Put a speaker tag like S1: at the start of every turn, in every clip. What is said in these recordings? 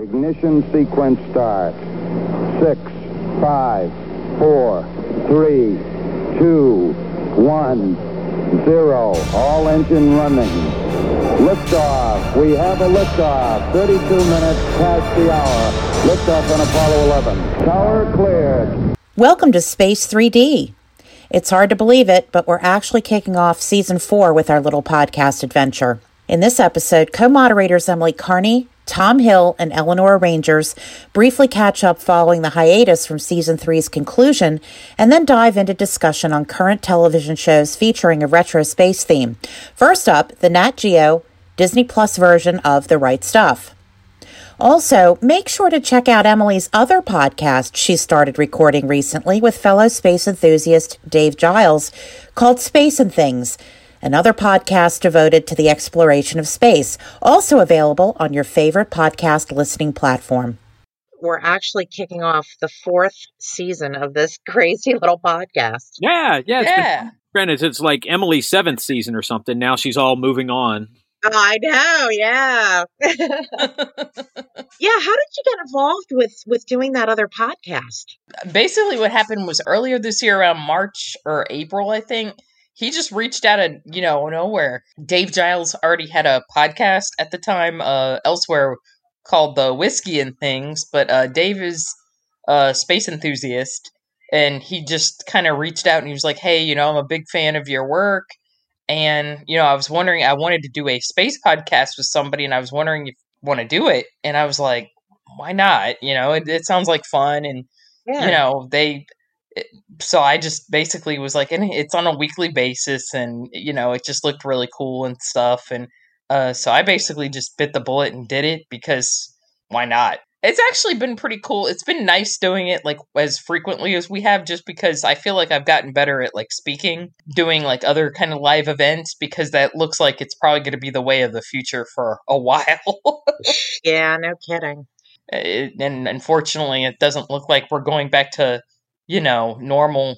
S1: Ignition sequence start. Six, five, four, three, two, one, zero. All engine running. Liftoff. We have a liftoff. 32 minutes past the hour. Liftoff on Apollo 11. Tower cleared.
S2: Welcome to Space 3D. It's hard to believe it, but we're actually kicking off season four with our little podcast adventure. In this episode, co moderators Emily Carney, Tom Hill, and Eleanor Rangers briefly catch up following the hiatus from season three's conclusion and then dive into discussion on current television shows featuring a retro space theme. First up, the Nat Geo Disney Plus version of The Right Stuff. Also, make sure to check out Emily's other podcast she started recording recently with fellow space enthusiast Dave Giles called Space and Things another podcast devoted to the exploration of space, also available on your favorite podcast listening platform. We're actually kicking off the fourth season of this crazy little podcast.
S3: Yeah, yeah.
S4: yeah.
S3: Been, granted, it's like Emily's seventh season or something. Now she's all moving on.
S2: Oh, I know, yeah. yeah, how did you get involved with with doing that other podcast?
S4: Basically what happened was earlier this year around March or April, I think, he just reached out of you know nowhere. Dave Giles already had a podcast at the time uh, elsewhere called the Whiskey and Things, but uh, Dave is a space enthusiast, and he just kind of reached out and he was like, "Hey, you know, I'm a big fan of your work." And you know, I was wondering, I wanted to do a space podcast with somebody, and I was wondering if you want to do it. And I was like, why not? You know, it, it sounds like fun, and yeah. you know, they so I just basically was like, and it's on a weekly basis, and you know, it just looked really cool and stuff, and uh, so I basically just bit the bullet and did it because why not? It's actually been pretty cool. It's been nice doing it like as frequently as we have, just because I feel like I've gotten better at like speaking, doing like other kind of live events, because that looks like it's probably going to be the way of the future for a while.
S2: yeah, no kidding.
S4: It, and unfortunately, it doesn't look like we're going back to you know, normal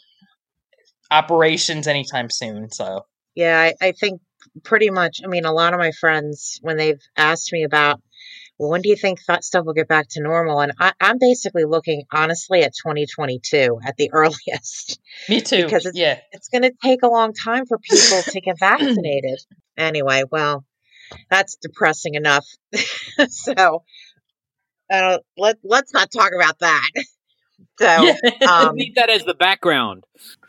S4: operations anytime soon. So,
S2: yeah, I, I think pretty much, I mean, a lot of my friends, when they've asked me about, well, when do you think that stuff will get back to normal? And I, am basically looking honestly at 2022 at the earliest.
S4: Me too.
S2: Because it's,
S4: yeah.
S2: it's going to take a long time for people to get vaccinated. Anyway, well, that's depressing enough. so uh, let, let's not talk about that. So
S3: um, need that as the background.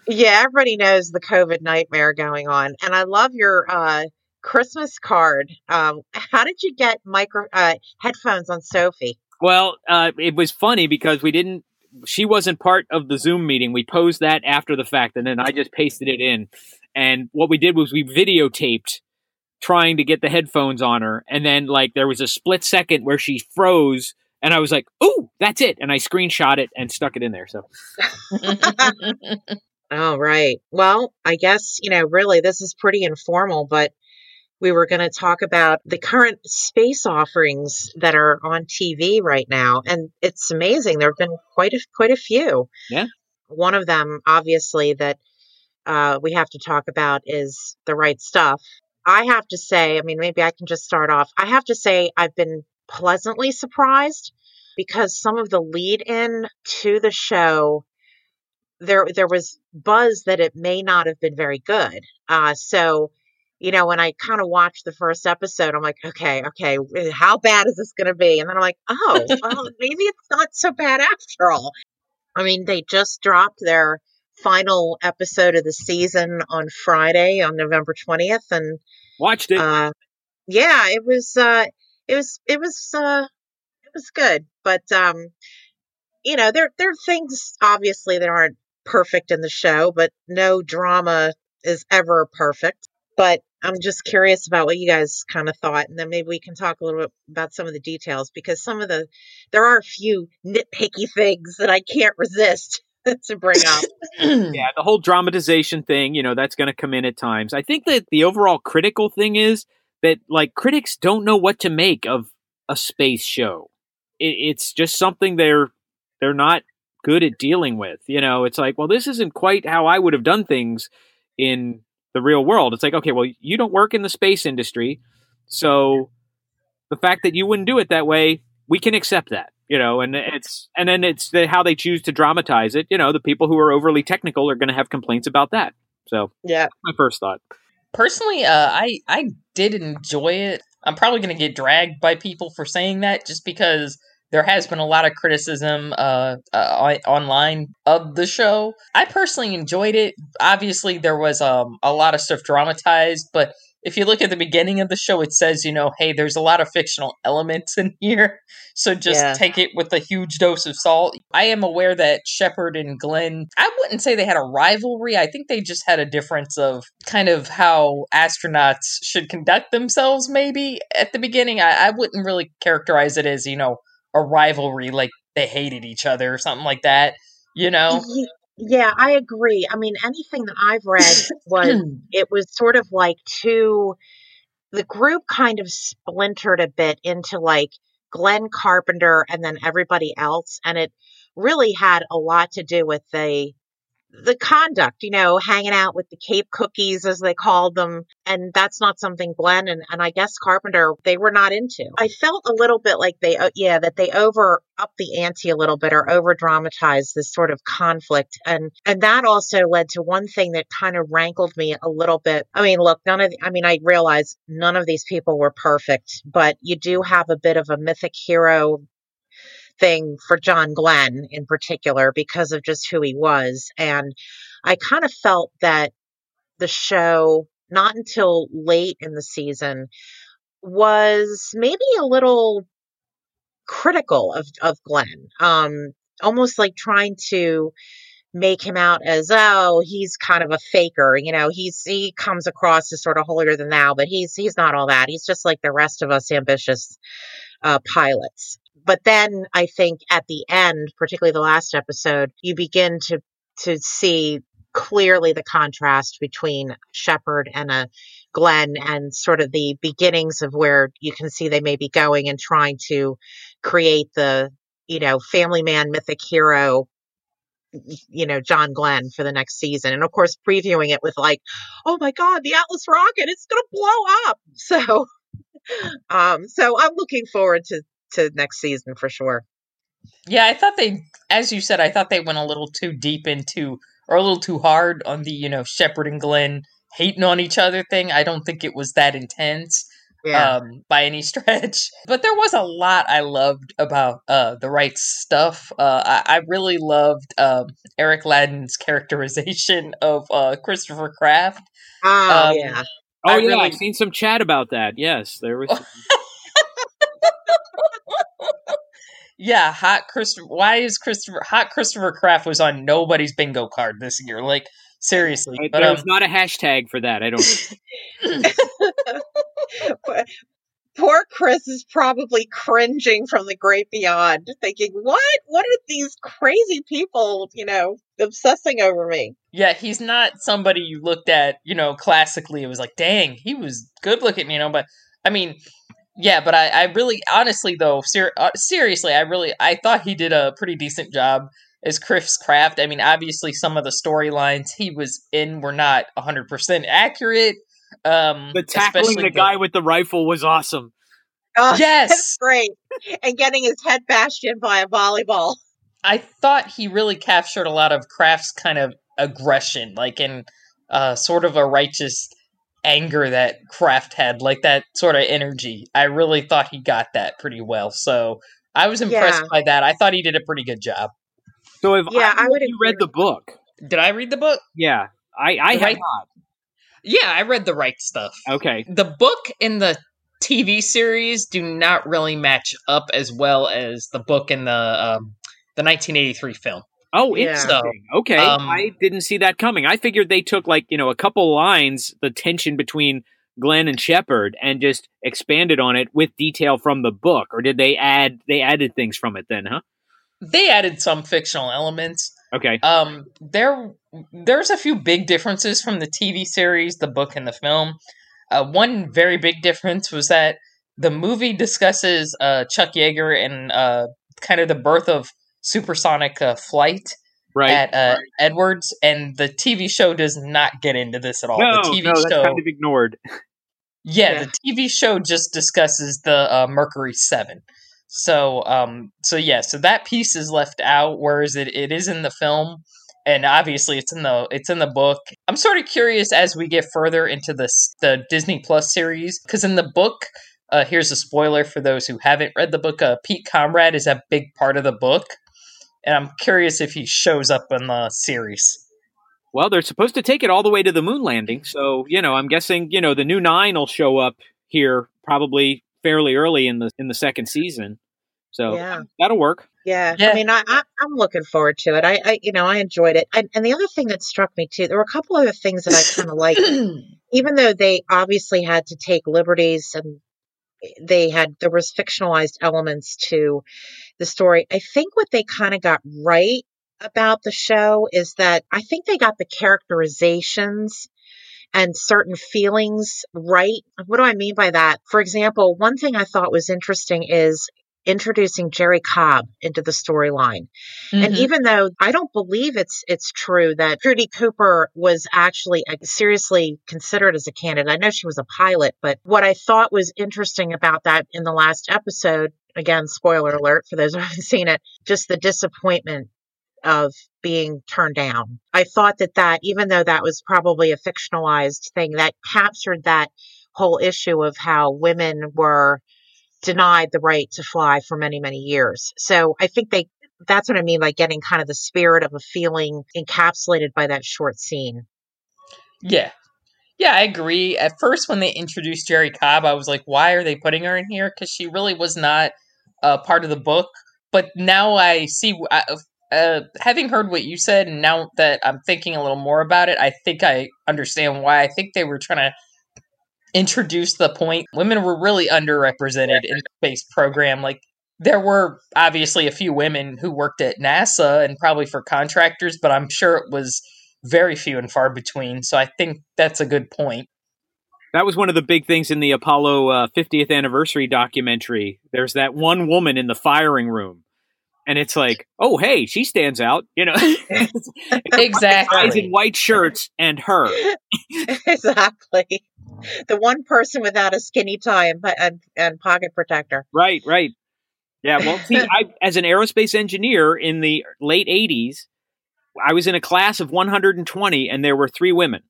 S2: Yeah, everybody knows the COVID nightmare going on, and I love your uh, Christmas card. Um, how did you get micro uh, headphones on Sophie?
S3: Well, uh, it was funny because we didn't. She wasn't part of the Zoom meeting. We posed that after the fact, and then I just pasted it in. And what we did was we videotaped trying to get the headphones on her, and then like there was a split second where she froze and I was like, "Ooh, that's it!" And I screenshot it and stuck it in there. So.
S2: All right. Well, I guess you know, really, this is pretty informal, but we were going to talk about the current space offerings that are on TV right now, and it's amazing. There have been quite a quite a few.
S3: Yeah.
S2: One of them, obviously, that uh, we have to talk about is the right stuff. I have to say, I mean, maybe I can just start off. I have to say, I've been pleasantly surprised because some of the lead in to the show there there was buzz that it may not have been very good. Uh, so you know when I kind of watched the first episode, I'm like, okay, okay, how bad is this going to be? And then I'm like, oh, well, maybe it's not so bad after all. I mean, they just dropped their final episode of the season on Friday on November 20th, and
S3: watched it. Uh,
S2: yeah, it was. Uh, it was it was uh it was good but um you know there there are things obviously that aren't perfect in the show but no drama is ever perfect but i'm just curious about what you guys kind of thought and then maybe we can talk a little bit about some of the details because some of the there are a few nitpicky things that i can't resist to bring up.
S3: Yeah the whole dramatization thing you know that's going to come in at times. I think that the overall critical thing is that like critics don't know what to make of a space show. It, it's just something they're they're not good at dealing with. You know, it's like, well, this isn't quite how I would have done things in the real world. It's like, okay, well, you don't work in the space industry, so the fact that you wouldn't do it that way we can accept that you know and it's and then it's the, how they choose to dramatize it you know the people who are overly technical are going to have complaints about that so
S2: Yeah.
S3: my first thought
S4: Personally, uh, I I did enjoy it. I'm probably going to get dragged by people for saying that, just because there has been a lot of criticism uh, uh, online of the show. I personally enjoyed it. Obviously, there was um, a lot of stuff dramatized, but if you look at the beginning of the show, it says, you know, hey, there's a lot of fictional elements in here. So just
S2: Yeah.
S4: take it with a huge dose of salt. I am aware that Shepard and Glenn, I wouldn't say they had a rivalry. I think they just had a difference of kind of how astronauts should conduct themselves, maybe at the beginning. I, I wouldn't really characterize it as, you know, a rivalry like they hated each other or something like that, you know?
S2: Ye- Yeah, I agree. I mean, anything that I've read was it was sort of like two the group kind of splintered a bit into like Glenn Carpenter and then everybody else and it really had a lot to do with the the conduct, you know, hanging out with the Cape cookies as they called them. And that's not something Glenn and, and I guess Carpenter, they were not into. I felt a little bit like they, uh, yeah, that they over up the ante a little bit or over dramatized this sort of conflict. And, and that also led to one thing that kind of rankled me a little bit. I mean, look, none of, the, I mean, I realize none of these people were perfect, but you do have a bit of a mythic hero thing for John Glenn in particular because of just who he was. And I kind of felt that the show, not until late in the season, was maybe a little critical of, of Glenn. Um, almost like trying to make him out as oh he's kind of a faker you know he's he comes across as sort of holier than thou but he's he's not all that he's just like the rest of us ambitious uh, pilots but then I think at the end, particularly the last episode, you begin to to see clearly the contrast between Shepard and a Glenn and sort of the beginnings of where you can see they may be going and trying to create the, you know, family man mythic hero you know John Glenn for the next season. And of course previewing it with like oh my god the Atlas rocket it's going to blow up! So um so I'm looking forward to to next season for sure.
S4: Yeah, I thought they, as you said, I thought they went a little too deep into, or a little too hard on the, you know, Shepard and Glenn hating on each other thing. I don't think it was that intense um, by any stretch. But there was a lot I loved about uh, the right stuff. Uh, I, I really loved um, Eric Ladin's characterization of uh, Christopher Kraft.
S2: Oh
S4: Um,
S2: yeah.
S3: oh
S4: I
S3: yeah
S4: really-
S3: i've seen some chat about that yes there was
S4: Yeah, hot Christopher. Why is Christopher hot Christopher Kraft was on nobody's bingo card this year? Like seriously,
S3: I-
S4: but um,
S3: there's not a hashtag for that i don't
S2: Poor- Poor Chris is probably cringing from the great beyond, thinking, "What? What are these crazy people? You know, obsessing over me?"
S4: Yeah, he's not somebody you looked at, you know, classically. It was like, dang, he was good looking, you know. But I mean, yeah, but I, I really, honestly, though, ser- uh, seriously, I really, I thought he did a pretty decent job as Chris Kraft. I mean, obviously, some of the storylines he was in were not 100% accurate. Um,
S3: the tackling
S4: especially
S3: the guy with the rifle was awesome
S2: Oh,
S4: Yes.
S2: great. And getting his head bashed in by a volleyball.
S4: I thought he really captured a lot of Kraft's kind of aggression, like in uh, sort of a righteous anger that Kraft had, like that sort of energy. I really thought he got that pretty well. So I was impressed
S2: Yeah.
S4: by that. I thought he did a pretty good job.
S3: so if
S2: Yeah, I would
S3: you read the book
S4: Did I read the book?
S3: yeah i i have
S4: Right.
S3: not
S4: Yeah, I read the right stuff.
S3: okay
S4: The book and the TV series do not really match up as well as the book and the um, the 1983 film.
S3: Oh,
S2: Yeah.
S3: interesting. okay,
S4: Um,
S3: I didn't see that coming. I figured they took like you know a couple lines, the tension between Glenn and Shepard, and just expanded on it with detail from the book. Or did they add they added things from it then? Huh?
S4: They added some fictional elements.
S3: Okay.
S4: Um, there, there's a few big differences from the TV series, the book, and the film. Uh, one very big difference was that the movie discusses uh, Chuck Yeager and uh, kind of the birth of supersonic uh, flight
S3: Right.
S4: at uh, Edwards, and the TV show does not get into this at all.
S3: no,
S4: the TV
S3: no, that's
S4: show,
S3: kind of ignored.
S4: yeah,
S2: Yeah.
S4: the TV show just discusses the uh, Mercury Seven. So um so yeah, so that piece is left out, whereas it, it is in the film and obviously it's in the it's in the book. I'm sort of curious as we get further into this the Disney Plus series because in the book, uh, here's a spoiler for those who haven't read the book. Uh, Pete Conrad is a big part of the book, and I'm curious if he shows up in the series.
S3: Well, they're supposed to take it all the way to the moon landing, so you know, I'm guessing you know the new nine will show up here probably fairly early in the in the second season. So
S2: Yeah.
S3: that'll work.
S2: Yeah,
S4: Yeah.
S2: I mean, I, I I'm looking forward to it. I, I you know I enjoyed it, and, and the other thing that struck me too, there were a couple other things that I kind of liked, even though they obviously had to take liberties and they had there was fictionalized elements to the story. I think what they kind of got right about the show is that I think they got the characterizations and certain feelings right. What do I mean by that? For example, one thing I thought was interesting is introducing Jerrie Cobb into the storyline. And
S4: Mhm.
S2: even though I don't believe it's it's true that Trudy Cooper was actually seriously considered as a candidate. I know she was a pilot, but what I thought was interesting about that in the last episode, again, spoiler alert for those who haven't seen it, just the disappointment of being turned down. I thought that that even though that was probably a fictionalized thing that captured that whole issue of how women were denied the right to fly for many many years. So I think they that's what I mean by getting kind of the spirit of a feeling encapsulated by that short scene.
S4: Yeah. Yeah, I agree. At first, when they introduced Jerrie Cobb, I was like, why are they putting her in here? Because she really was not uh, part of the book. But now I see, uh, uh, having heard what you said, and now that I'm thinking a little more about it, I think I understand why. I think they were trying to introduce the point women were really underrepresented in the space program. Like, there were obviously a few women who worked at NASA and probably for contractors, but I'm sure it was very few and far between. So I think that's a good point.
S3: That was one of the big things in the Apollo uh, 50th anniversary documentary. There's that one woman in the firing room, and it's like, oh hey, she stands out, you know. Exactly. Guys in white shirts and her.
S2: exactly. The one person without a skinny tie and, and, and pocket protector.
S3: Right, right. Yeah, well, see, I, as an aerospace engineer in the late 80s, I was in a class of 120 and there were three women.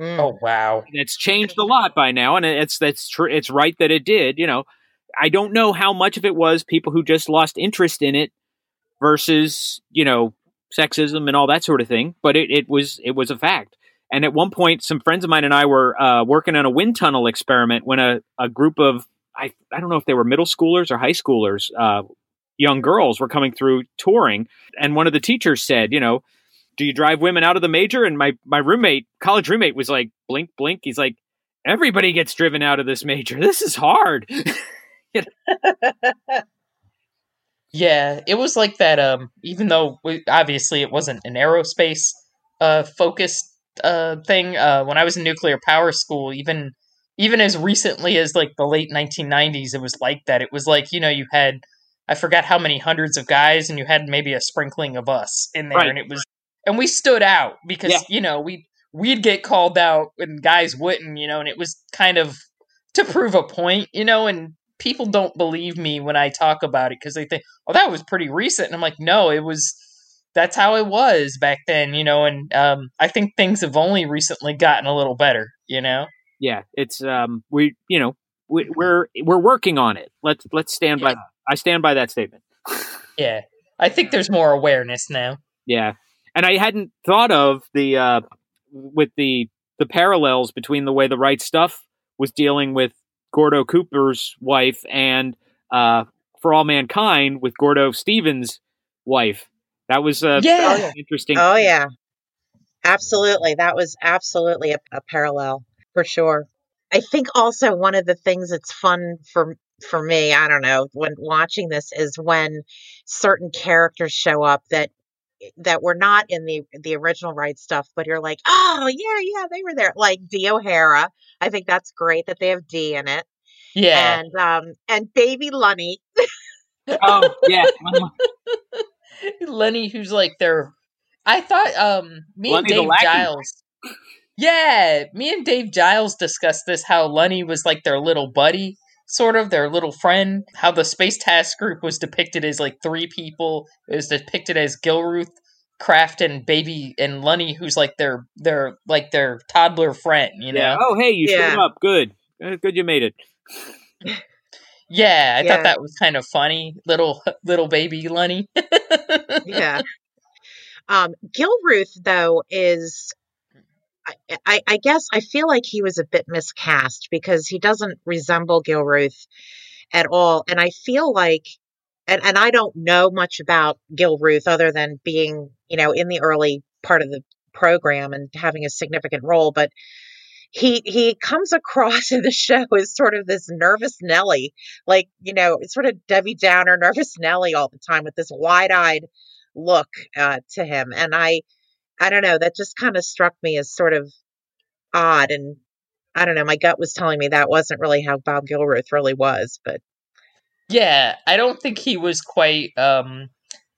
S2: Mm.
S4: Oh wow.
S3: It's changed a lot by now and it's that's true it's right that it did, you know. I don't know how much of it was people who just lost interest in it versus, you know, sexism and all that sort of thing, but it, it was it was a fact. And at one point, some friends of mine and I were uh, working on a wind tunnel experiment when a, a group of I I don't know if they were middle schoolers or high schoolers, uh, young girls were coming through touring, and one of the teachers said, you know, do you drive women out of the major? And my my roommate, college roommate, was like, blink, blink. He's like, everybody gets driven out of this major. This is hard.
S4: Yeah, it was like that. Um, even though we, obviously it wasn't an aerospace uh focused uh thing. Uh, when I was in nuclear power school, even even as recently as like the late 1990s, it was like that. It was like you know you had I forgot how many hundreds of guys, and you had maybe a sprinkling of us in there,
S3: Right.
S4: and it was and we stood out because
S3: Yeah.
S4: you know we we'd get called out and guys wouldn't, you know, and it was kind of to prove a point, you know, and people don't believe me when I talk about it because they think, oh, that was pretty recent. And I'm like, no, it was, that's how it was back then, you know, and um, I think things have only recently gotten a little better, you know?
S3: yeah, it's um we you know we, we're we're working on it. Let's let's stand by. I stand by that statement.
S4: Yeah. I think there's more awareness now.
S3: Yeah, and I hadn't thought of the uh, with the the parallels between the way the right stuff was dealing with Gordo Cooper's wife and uh, for all mankind with Gordo Stevens' wife. That was uh,
S4: Yeah.
S3: very interesting.
S2: Oh yeah, absolutely. That was absolutely a, a parallel for sure. I think also one of the things that's fun for for me, I don't know, when watching this is when certain characters show up that that were not in the the original right stuff, but you're like, oh yeah, yeah, they were there. Like Dee O'Hara. I think that's great that they have Dee in it.
S4: Yeah.
S2: And um and baby Lunney.
S3: oh yeah,
S4: Lenny, who's like their, I thought, um, me
S3: Lenny
S4: and Dave. Giles. Yeah, me and Dave Giles discussed this. How Lenny was like their little buddy. sort of their little friend. How the space task group was depicted as like three people. It was depicted as Gilruth, Kraft, and Baby and Lunney, who's like their their like their toddler friend. You know?
S3: Yeah. Oh, hey, you
S2: Yeah.
S3: showed up. Good. Good, you made it.
S4: Yeah, I
S2: Yeah.
S4: thought that was kind of funny, little little baby Lunney.
S2: yeah. Um, Gilruth, though, is I, I, I guess I feel like he was a bit miscast because he doesn't resemble Gilruth at all. And I feel like, and, and I don't know much about Gilruth other than being, you know, in the early part of the program and having a significant role, but he he comes across in the show as sort of this nervous Nelly, like you know, sort of Debbie Downer, nervous Nelly all the time with this wide-eyed look uh, to him, and I I don't know, that just kind of struck me as sort of odd, and I don't know, my gut was telling me that wasn't really how Bob Gilruth really was, but
S4: Yeah, I don't think he was quite um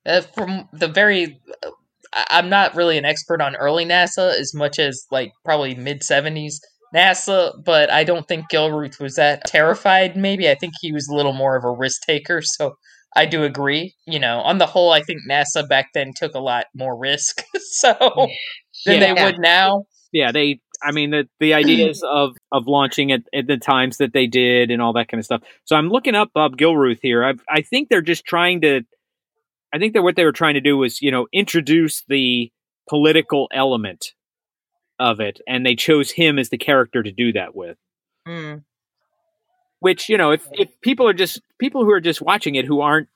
S4: uh, from the very uh, I'm not really an expert on early NASA as much as like probably mid 70s NASA, but I don't think Gilruth was that terrified maybe. I think he was a little more of a risk taker, so I do agree. You know, on the whole I think NASA back then took a lot more risk so than
S3: Yeah.
S4: they would now.
S3: Yeah, they. I mean, the the ideas of of launching at, at the times that they did and all that kind of stuff. So I'm looking up Bob Gilruth here. I I think they're just trying to. I think that what they were trying to do was, you know, introduce the political element of it, and they chose him as the character to do that with.
S2: mm,
S3: Which you know, if if people are just people who are just watching it who aren't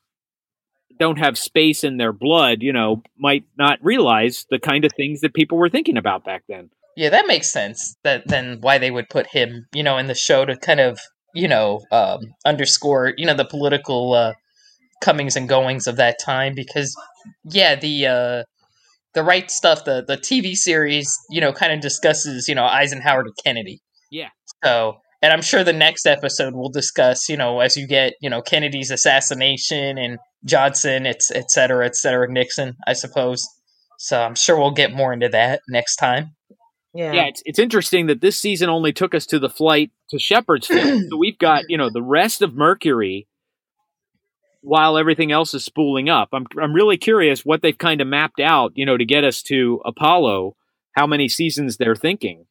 S3: don't have space in their blood, you know, might not realize the kind of things that people were thinking about back then.
S4: Yeah, that makes sense. That then why they would put him, you know, in the show to kind of, you know, um, underscore, you know, the political uh, comings and goings of that time. Because, yeah, the uh, the right stuff, the the TV series, you know, kind of discusses, you know, Eisenhower to Kennedy.
S3: Yeah.
S4: So, and I'm sure the next episode will discuss, you know, as you get, you know, Kennedy's assassination and Johnson, it's et cetera, et cetera, Nixon, I suppose. So I'm sure we'll get more into that next time.
S2: yeah,
S3: yeah, it's it's interesting that this season only took us to the flight to Shepard's flight. so we've got you know the rest of Mercury, while everything else is spooling up. I'm I'm really curious what they've kind of mapped out, you know, to get us to Apollo. How many seasons they're thinking?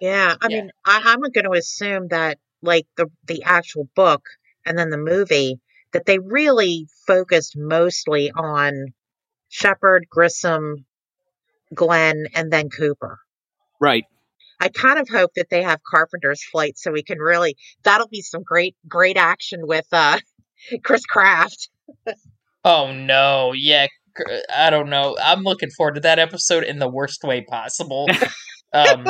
S2: Yeah, I
S4: Yeah.
S2: mean, I, I'm going to assume that like the the actual book and then the movie that they really focused mostly on Shepard, Grissom, Glenn, and then Cooper.
S3: Right.
S2: I kind of hope that they have Carpenter's flight so we can really that'll be some great great action with uh Chris Kraft.
S4: Oh no, yeah, I don't know. I'm looking forward to that episode in the worst way possible. um,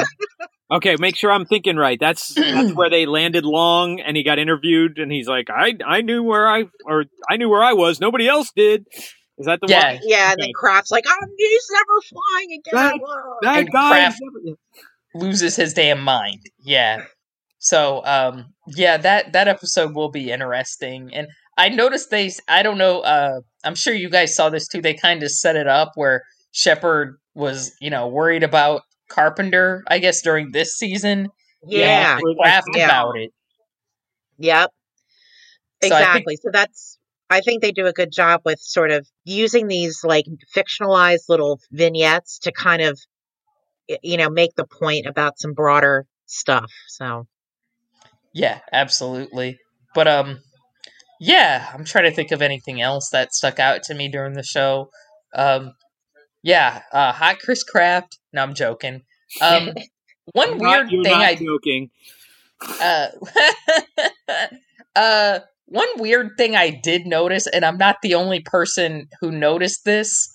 S3: Okay, make sure I'm thinking right. That's that's where they landed long, and he got interviewed, and he's like, "I I knew where I or I knew where I was. Nobody else did." Is that the
S4: Yeah.
S3: one?
S2: Yeah, and then
S4: Okay.
S2: Kraft's like, "Oh, he's never flying again."
S3: That- That
S4: And
S3: guy.
S4: Kraft- loses his damn mind. Yeah. So, um, yeah, that that episode will be interesting. And I noticed they. I don't know. Uh, I'm sure you guys saw this too. They kind of set it up where Shepard was, you know, worried about Carpenter. I guess during this season,
S2: yeah,
S3: Where-
S4: laughed
S2: Yeah.
S4: about it.
S2: Yep.
S4: So I think-
S2: Exactly. So that's I think they do a good job with sort of using these like fictionalized little vignettes to kind of you know make the point about some broader stuff. So
S4: Yeah, absolutely. But um yeah, I'm trying to think of anything else that stuck out to me during the show. Um yeah, uh hot Chris Kraft. No, I'm joking. Um one
S3: You're
S4: weird
S3: not, you're
S4: thing
S3: not
S4: I
S3: joking.
S4: uh uh one weird thing I did notice and I'm not the only person who noticed this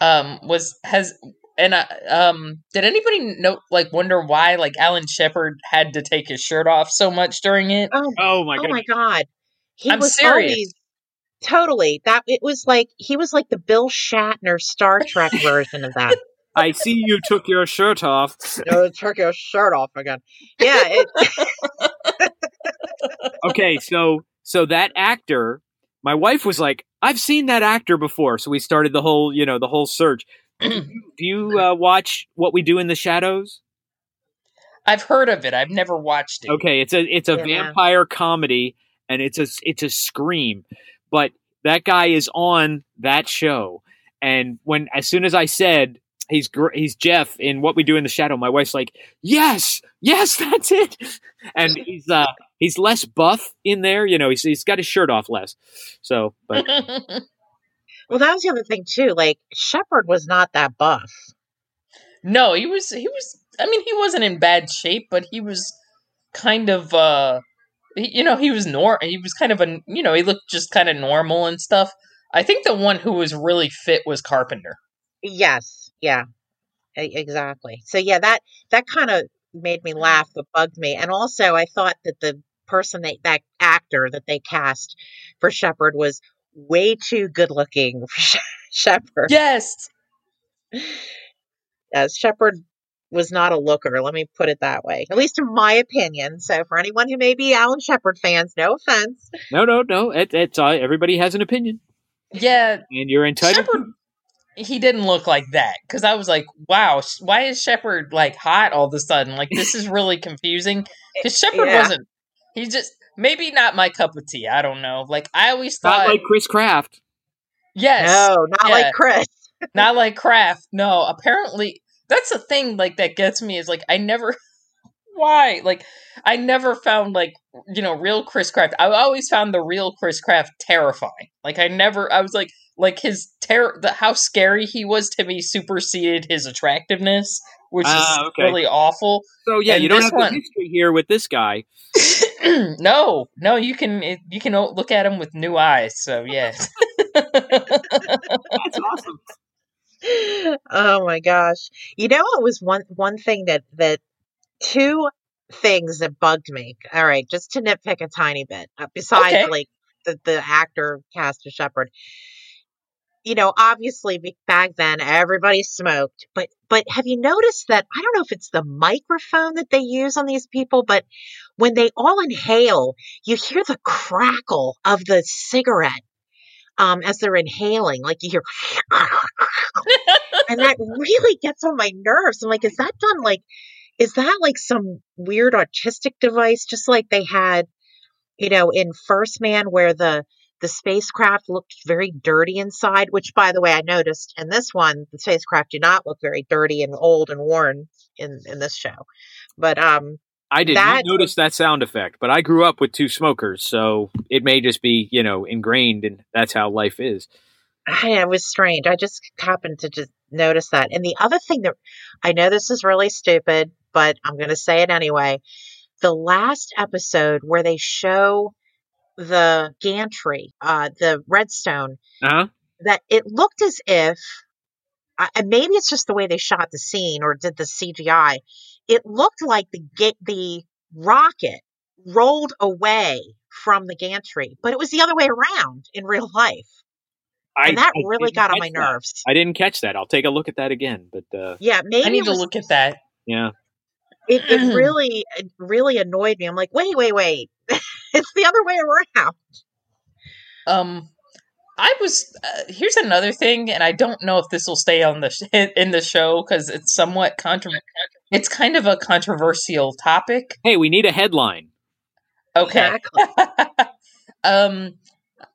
S4: um was has and I, um did anybody know like wonder why like Alan Shepard had to take his shirt off so much during it?
S2: oh,
S3: Oh my god!
S2: oh my god. He
S4: I'm
S2: was
S4: serious.
S2: always totally that it was like he was like the Bill Shatner Star Trek version of that.
S3: I see you took your shirt off.
S2: oh, took your shirt off again. Yeah, it,
S3: Okay, so so that actor, my wife was like, "I've seen that actor before." So we started the whole, you know, the whole search. do you, do you uh, watch What We Do in the Shadows?
S4: I've heard of it. I've never watched it.
S3: Okay, it's a it's a
S2: Yeah.
S3: vampire comedy, and it's a it's a scream. But that guy is on that show, and when as soon as I said he's gr- he's Jeff in What We Do in the Shadow, my wife's like, "Yes, yes, that's it." And he's uh he's less buff in there, you know. He's he's got his shirt off less. So, but
S2: Well, that was the other thing too. Like Shepard was not that buff.
S4: no, he was he was I mean, he wasn't in bad shape, but he was kind of uh he, you know, he was nor he was kind of a you know, he looked just kind of normal and stuff. I think the one who was really fit was Carpenter.
S2: Yes, yeah, exactly. So yeah, that that kind of made me laugh, but bugged me. And also, I thought that the person that that actor that they cast for Shepard was way too good looking for She- Shepard.
S4: Yes.
S2: As Shepard was not a looker. Let me put it that way, at least in my opinion. So for anyone who may be Alan Shepard fans, no offense.
S3: no, no, no. It, it's uh, everybody has an opinion,
S4: Yeah,
S3: and you're entitled.
S4: Shepard he didn't look like that cuz I was like, wow, why is Shepard like hot all of a sudden? Like this is really confusing cuz Shepard
S2: Yeah.
S4: wasn't he just maybe not my cup of tea. I don't know. Like I always thought, Not
S3: like Chris Kraft.
S4: yes.
S2: No, not
S4: Yeah.
S2: like Chris.
S4: not like Kraft. No, apparently that's the thing like that gets me is like I never why like I never found like you know real Chris Kraft. I always found the real Chris Kraft terrifying. Like I never I was like like his terror the how scary he was to me superseded his attractiveness, which
S3: Ah,
S4: is
S3: okay.
S4: really awful.
S3: So yeah,
S4: And
S3: you don't have
S4: one-
S3: history here with this guy.
S4: no, no, you can you can look at him with new eyes. So yes.
S3: That's awesome.
S2: Oh my gosh. You know it was one one thing that that two things that bugged me. All right, just to nitpick a tiny bit. Uh, besides
S4: Okay.
S2: like the the actor cast of Shepard. You know, obviously back then everybody smoked, but but have you noticed that I don't know if it's the microphone that they use on these people, but when they all inhale, you hear the crackle of the cigarette um as they're inhaling. Like you hear and that really gets on my nerves. I'm like, is that done like, is that like some weird autistic device, just like they had, you know, in First Man, where the the spacecraft looked very dirty inside. Which, by the way, I noticed in this one, the spacecraft do not look very dirty and old and worn in in this show. But um,
S3: I did
S2: That-
S3: not notice that sound effect, but I grew up with two smokers, so it may just be, you know, ingrained and that's how life is.
S2: I, it was strange. I just happened to just notice that. And the other thing that I know this is really stupid, but I'm going to say it anyway. The last episode where they show the gantry, uh, the redstone,
S3: Uh-huh.
S2: that it looked as if, uh, and maybe it's just the way they shot the scene or did the CGI. It looked like the ga- the rocket rolled away from the gantry, but it was the other way around in real life.
S3: I,
S2: And that
S3: I
S2: really got on
S3: catch
S2: my
S3: that.
S2: nerves.
S3: I didn't catch that. I'll take a look at that again, but uh
S2: Yeah, maybe
S4: I need
S2: it
S4: to look at that.
S3: yeah.
S2: It, it really, it really annoyed me. I'm like, wait, wait, wait. it's the other way around.
S4: Um, I was. Uh, here's another thing, and I don't know if this will stay on the sh- in the show because it's somewhat controversial. It's kind of a controversial topic.
S3: Hey, we need a headline.
S4: Okay. Um,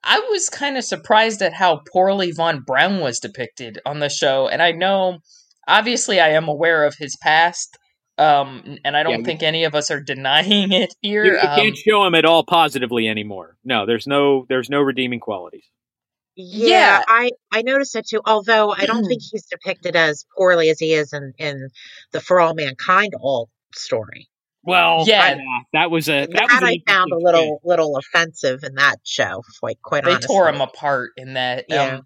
S4: I was kind of surprised at how poorly Von Braun was depicted on the show, and I know, obviously, I am aware of his past. Um, and I don't
S3: you-
S4: think any of us are denying it here.
S3: You, you
S4: um,
S3: can't show him at all positively anymore. No, there's no there's no redeeming qualities.
S2: Yeah,
S4: Yeah.
S2: I I noticed that too. Although I don't think he's depicted as poorly as he is in in the For All Mankind all story.
S3: Well,
S4: Yeah.
S3: that was a that,
S2: That,
S3: was an
S2: I found a
S3: interesting
S2: little little offensive in that show. Quite quite
S4: they
S2: honestly.
S4: tore him apart in that.
S2: Yeah.
S4: Um,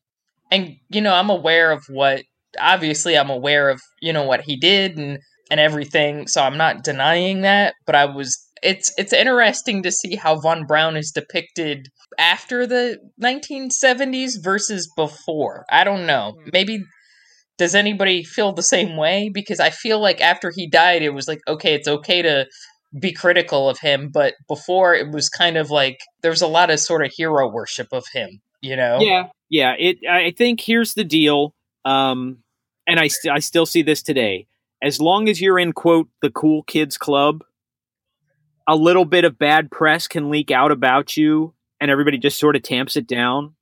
S4: and you know, I'm aware of what. Obviously, I'm aware of you know what he did and and everything. So I'm not denying that. But I was. It's it's interesting to see how von Braun is depicted after the 1970s versus before. I don't know.
S2: Mhm.
S4: Maybe. Does anybody feel the same way? Because I feel like after he died, it was like, okay, it's okay to be critical of him, but before it was kind of like there was a lot of sort of hero worship of him, you know?
S3: Yeah, yeah. It. I think here's the deal. Um, and I st- I still see this today. as long as you're in quote the cool kids club, a little bit of bad press can leak out about you and everybody just sort of tamps it down.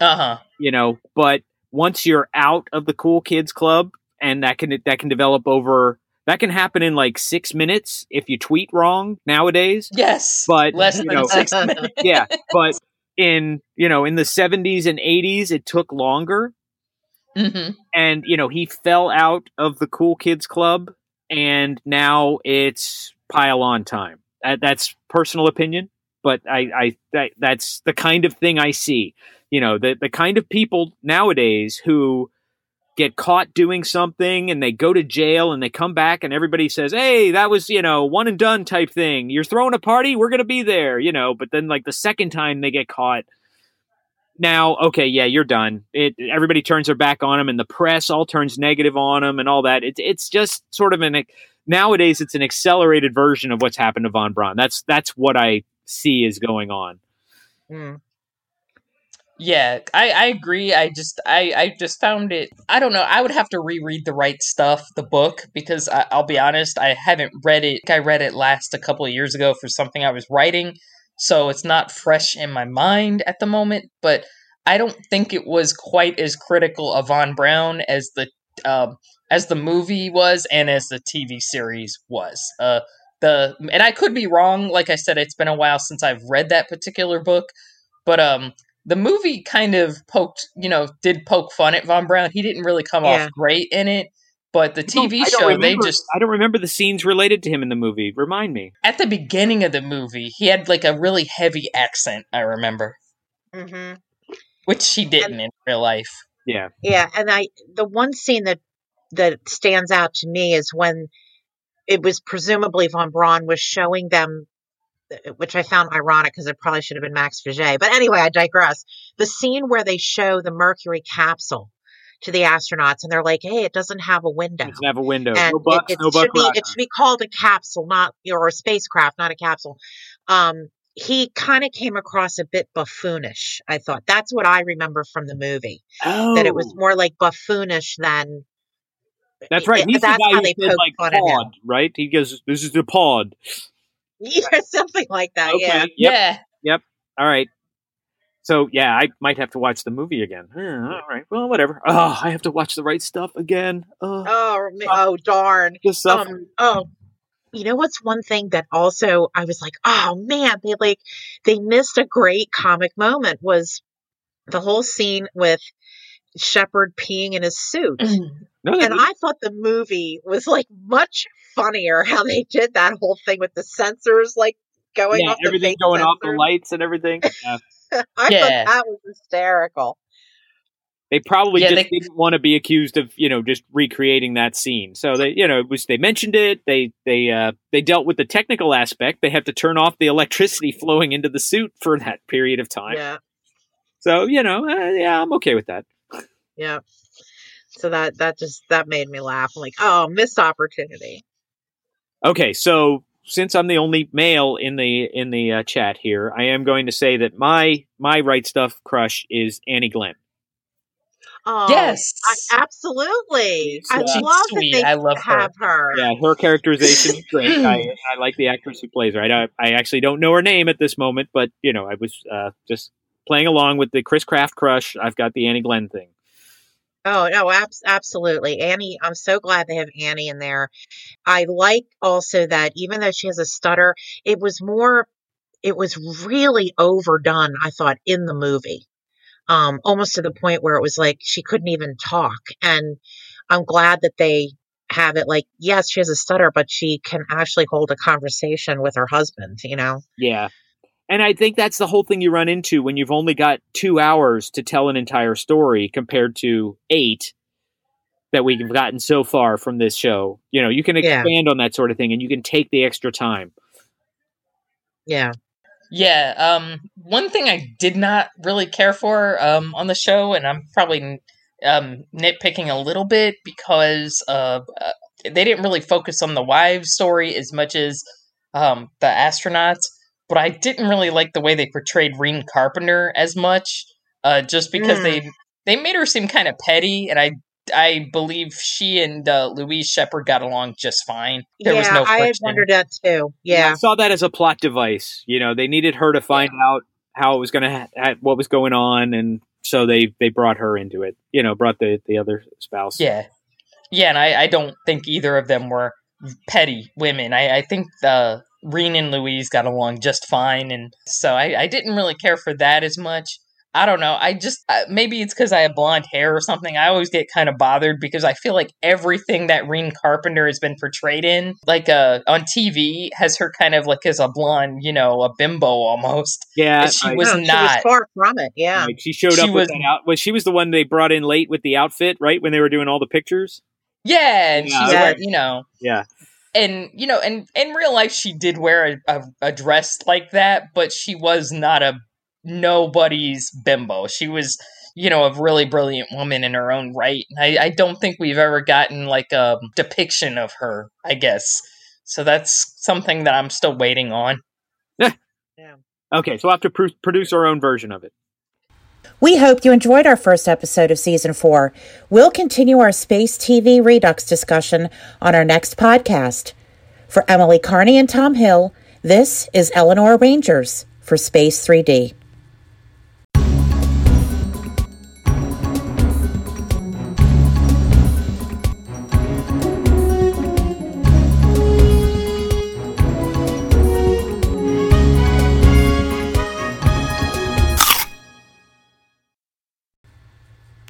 S4: Uh-huh.
S3: You know, but once you're out of the cool kids club and that can that can develop over that can happen in like 6 minutes if you tweet wrong nowadays.
S4: Yes.
S3: But
S4: less than
S3: know,
S4: 6 minutes.
S3: yeah, but in, you know, in the 70s and 80s it took longer
S4: Mhm.
S3: and you know he fell out of the cool kids club and now it's pile on time Uh, that's personal opinion but i i that, that's the kind of thing i see. You know the the kind of people nowadays who get caught doing something and they go to jail and they come back and everybody says hey that was you know one and done type thing. You're throwing a party? We're going to be there you know but then like the second time they get caught now okay yeah you're done. It everybody turns their back on him and the press all turns negative on him and all that. It, it's just sort of an nowadays it's an accelerated version of what's happened to von braun that's that's what i see is going on
S2: Mm.
S4: Yeah, I, I agree. I just I, I just found it. I don't know. I would have to reread the right stuff, the book, because I, I'll be honest, I haven't read it. I read it last a couple of years ago for something I was writing, so it's not fresh in my mind at the moment. But I don't think it was quite as critical of Von Braun as the um, as the movie was and as the TV series was. Uh, the and I could be wrong. Like I said, it's been a while since I've read that particular book, but um the movie kind of poked, you know, did poke fun at Von Braun. He didn't really come
S2: Yeah.
S4: off great in it, but the TV show, they just
S3: i don't remember the scenes related to him in the movie remind me
S4: at the beginning of the movie, he had like a really heavy accent. I remember,
S2: Mm-hmm.
S4: which he didn't in real life.
S3: yeah
S2: Yeah, and I the one scene that that stands out to me is when it was presumably von Braun was showing them, uh, which I found ironic because it probably should have been Max Faget. But anyway, I digress. The scene where they show the Mercury capsule to the astronauts, and they're like, "Hey, it doesn't have a window."
S3: doesn't have a window
S2: and
S3: no bucks
S2: it, it
S3: no
S2: should be it should be called a capsule, not or a spacecraft, not a capsule. Um, he kind of came across a bit buffoonish. I thought that's what I remember from the movie that it was
S3: Oh,
S2: more like buffoonish than.
S3: That's right
S2: it-
S3: he's the guy
S2: how
S3: who
S2: they
S3: said like
S2: fun him.
S3: pod right he goes this is the pod
S2: Yeah, something like that.
S3: okay
S2: Yeah.
S3: yep
S4: Yeah,
S3: All right. So yeah, I might have to watch the movie again. Hmm, all right. Well, whatever. Oh, I have to watch the right stuff again. Oh,
S2: Oh, oh darn.
S3: just.
S2: Um, oh, you know what's one thing that also I was like, oh man, they like they missed a great comic moment was the whole scene with Shepard peeing in his suit.
S3: no, they
S2: And I thought the movie was like much funnier how they did that whole thing with the sensors like going
S3: yeah,
S2: off
S3: everything
S2: fake
S3: going off the lights and everything. Yeah.
S2: I
S4: Yeah.
S2: thought that was hysterical.
S3: They probably
S4: Yeah,
S3: just
S4: they-
S3: didn't want to be accused of, you know, just recreating that scene. So they, you know, it was they mentioned it. They they uh they dealt with the technical aspect. They have to turn off the electricity flowing into the suit for that period of time.
S2: Yeah,
S3: So you know, uh, yeah, I'm okay with that.
S2: Yeah. So that that just that made me laugh. I'm like, oh, missed opportunity.
S3: Okay, so since I'm the only male in the in the uh, chat here, I am going to say that my my right stuff crush is Annie Glenn.
S2: Oh,
S4: yes.
S2: I, absolutely. I love
S4: sweet.
S2: that they
S4: I love her.
S2: have her.
S3: Yeah, her characterization is great. I, I like the actress who plays her. I, I actually don't know her name at this moment, but you know, I was uh, just playing along with the Chris Kraft crush. I've got the Annie Glenn thing.
S2: Oh no, abs- absolutely. Annie, I'm so glad they have Annie in there. I like also that even though she has a stutter, it was more it was really overdone, I thought, in the movie. Um, almost to the point where it was like she couldn't even talk. And I'm glad that they have it like, yes, she has a stutter, but she can actually hold a conversation with her husband, you know?
S3: Yeah. And I think that's the whole thing you run into when you've only got two hours to tell an entire story compared to eight that we've gotten so far from this show. You know, you can
S2: Yeah.
S3: expand on that sort of thing and you can take the extra time.
S2: Yeah.
S4: Yeah, um, one thing I did not really care for um, on the show, and I'm probably um, nitpicking a little bit because uh, uh, they didn't really focus on the wives' story as much as um, the astronauts. But I didn't really like the way they portrayed Rene Carpenter as much, uh, just because
S2: Mm.
S4: they they made her seem kind of petty, and I I believe she and uh, Louise Shepard got along just fine. There
S2: yeah,
S4: was no
S2: I had
S4: friction.
S2: wondered that too. Yeah.
S3: I saw that as a plot device. You know, they needed her to find out how it was going to ha- ha- what was going on, and so they they brought her into it. You know, brought the the other spouse.
S4: Yeah, yeah, and I, I don't think either of them were petty women. I, I think the Rene and Louise got along just fine, and so I, I didn't really care for that as much. I don't know. I just uh, maybe it's because I have blonde hair or something. I always get kind of bothered because I feel like everything that Rene Carpenter has been portrayed in, like uh, on TV, has her kind of like as a blonde, you know, a bimbo almost.
S3: yeah.
S4: And she
S3: right.
S4: was
S2: No, she
S4: not.
S2: was far from it. Yeah.
S3: Like, she showed
S4: She
S3: up with
S4: was-
S3: that out. Was she was the one they brought in late with the outfit, right? When they were doing all the pictures.
S4: Yeah, and
S3: Yeah,
S4: she's
S2: I
S4: wear-
S2: like-
S4: you know,
S3: Yeah.
S4: And you know, and in real life, she did wear a, a, a dress like that, but she was not a nobody's bimbo. She was, you know, a really brilliant woman in her own right. I, I don't think we've ever gotten like a depiction of her. I guess so. That's something that I'm still waiting on. Yeah.
S3: Okay, so we'll have to pr- produce our own version of it.
S5: We hope you enjoyed our first episode of season four. We'll continue our Space TV Redux discussion on our next podcast. For Emily Carney and Tom Hill, this is Eleanor Rangers for Space 3D.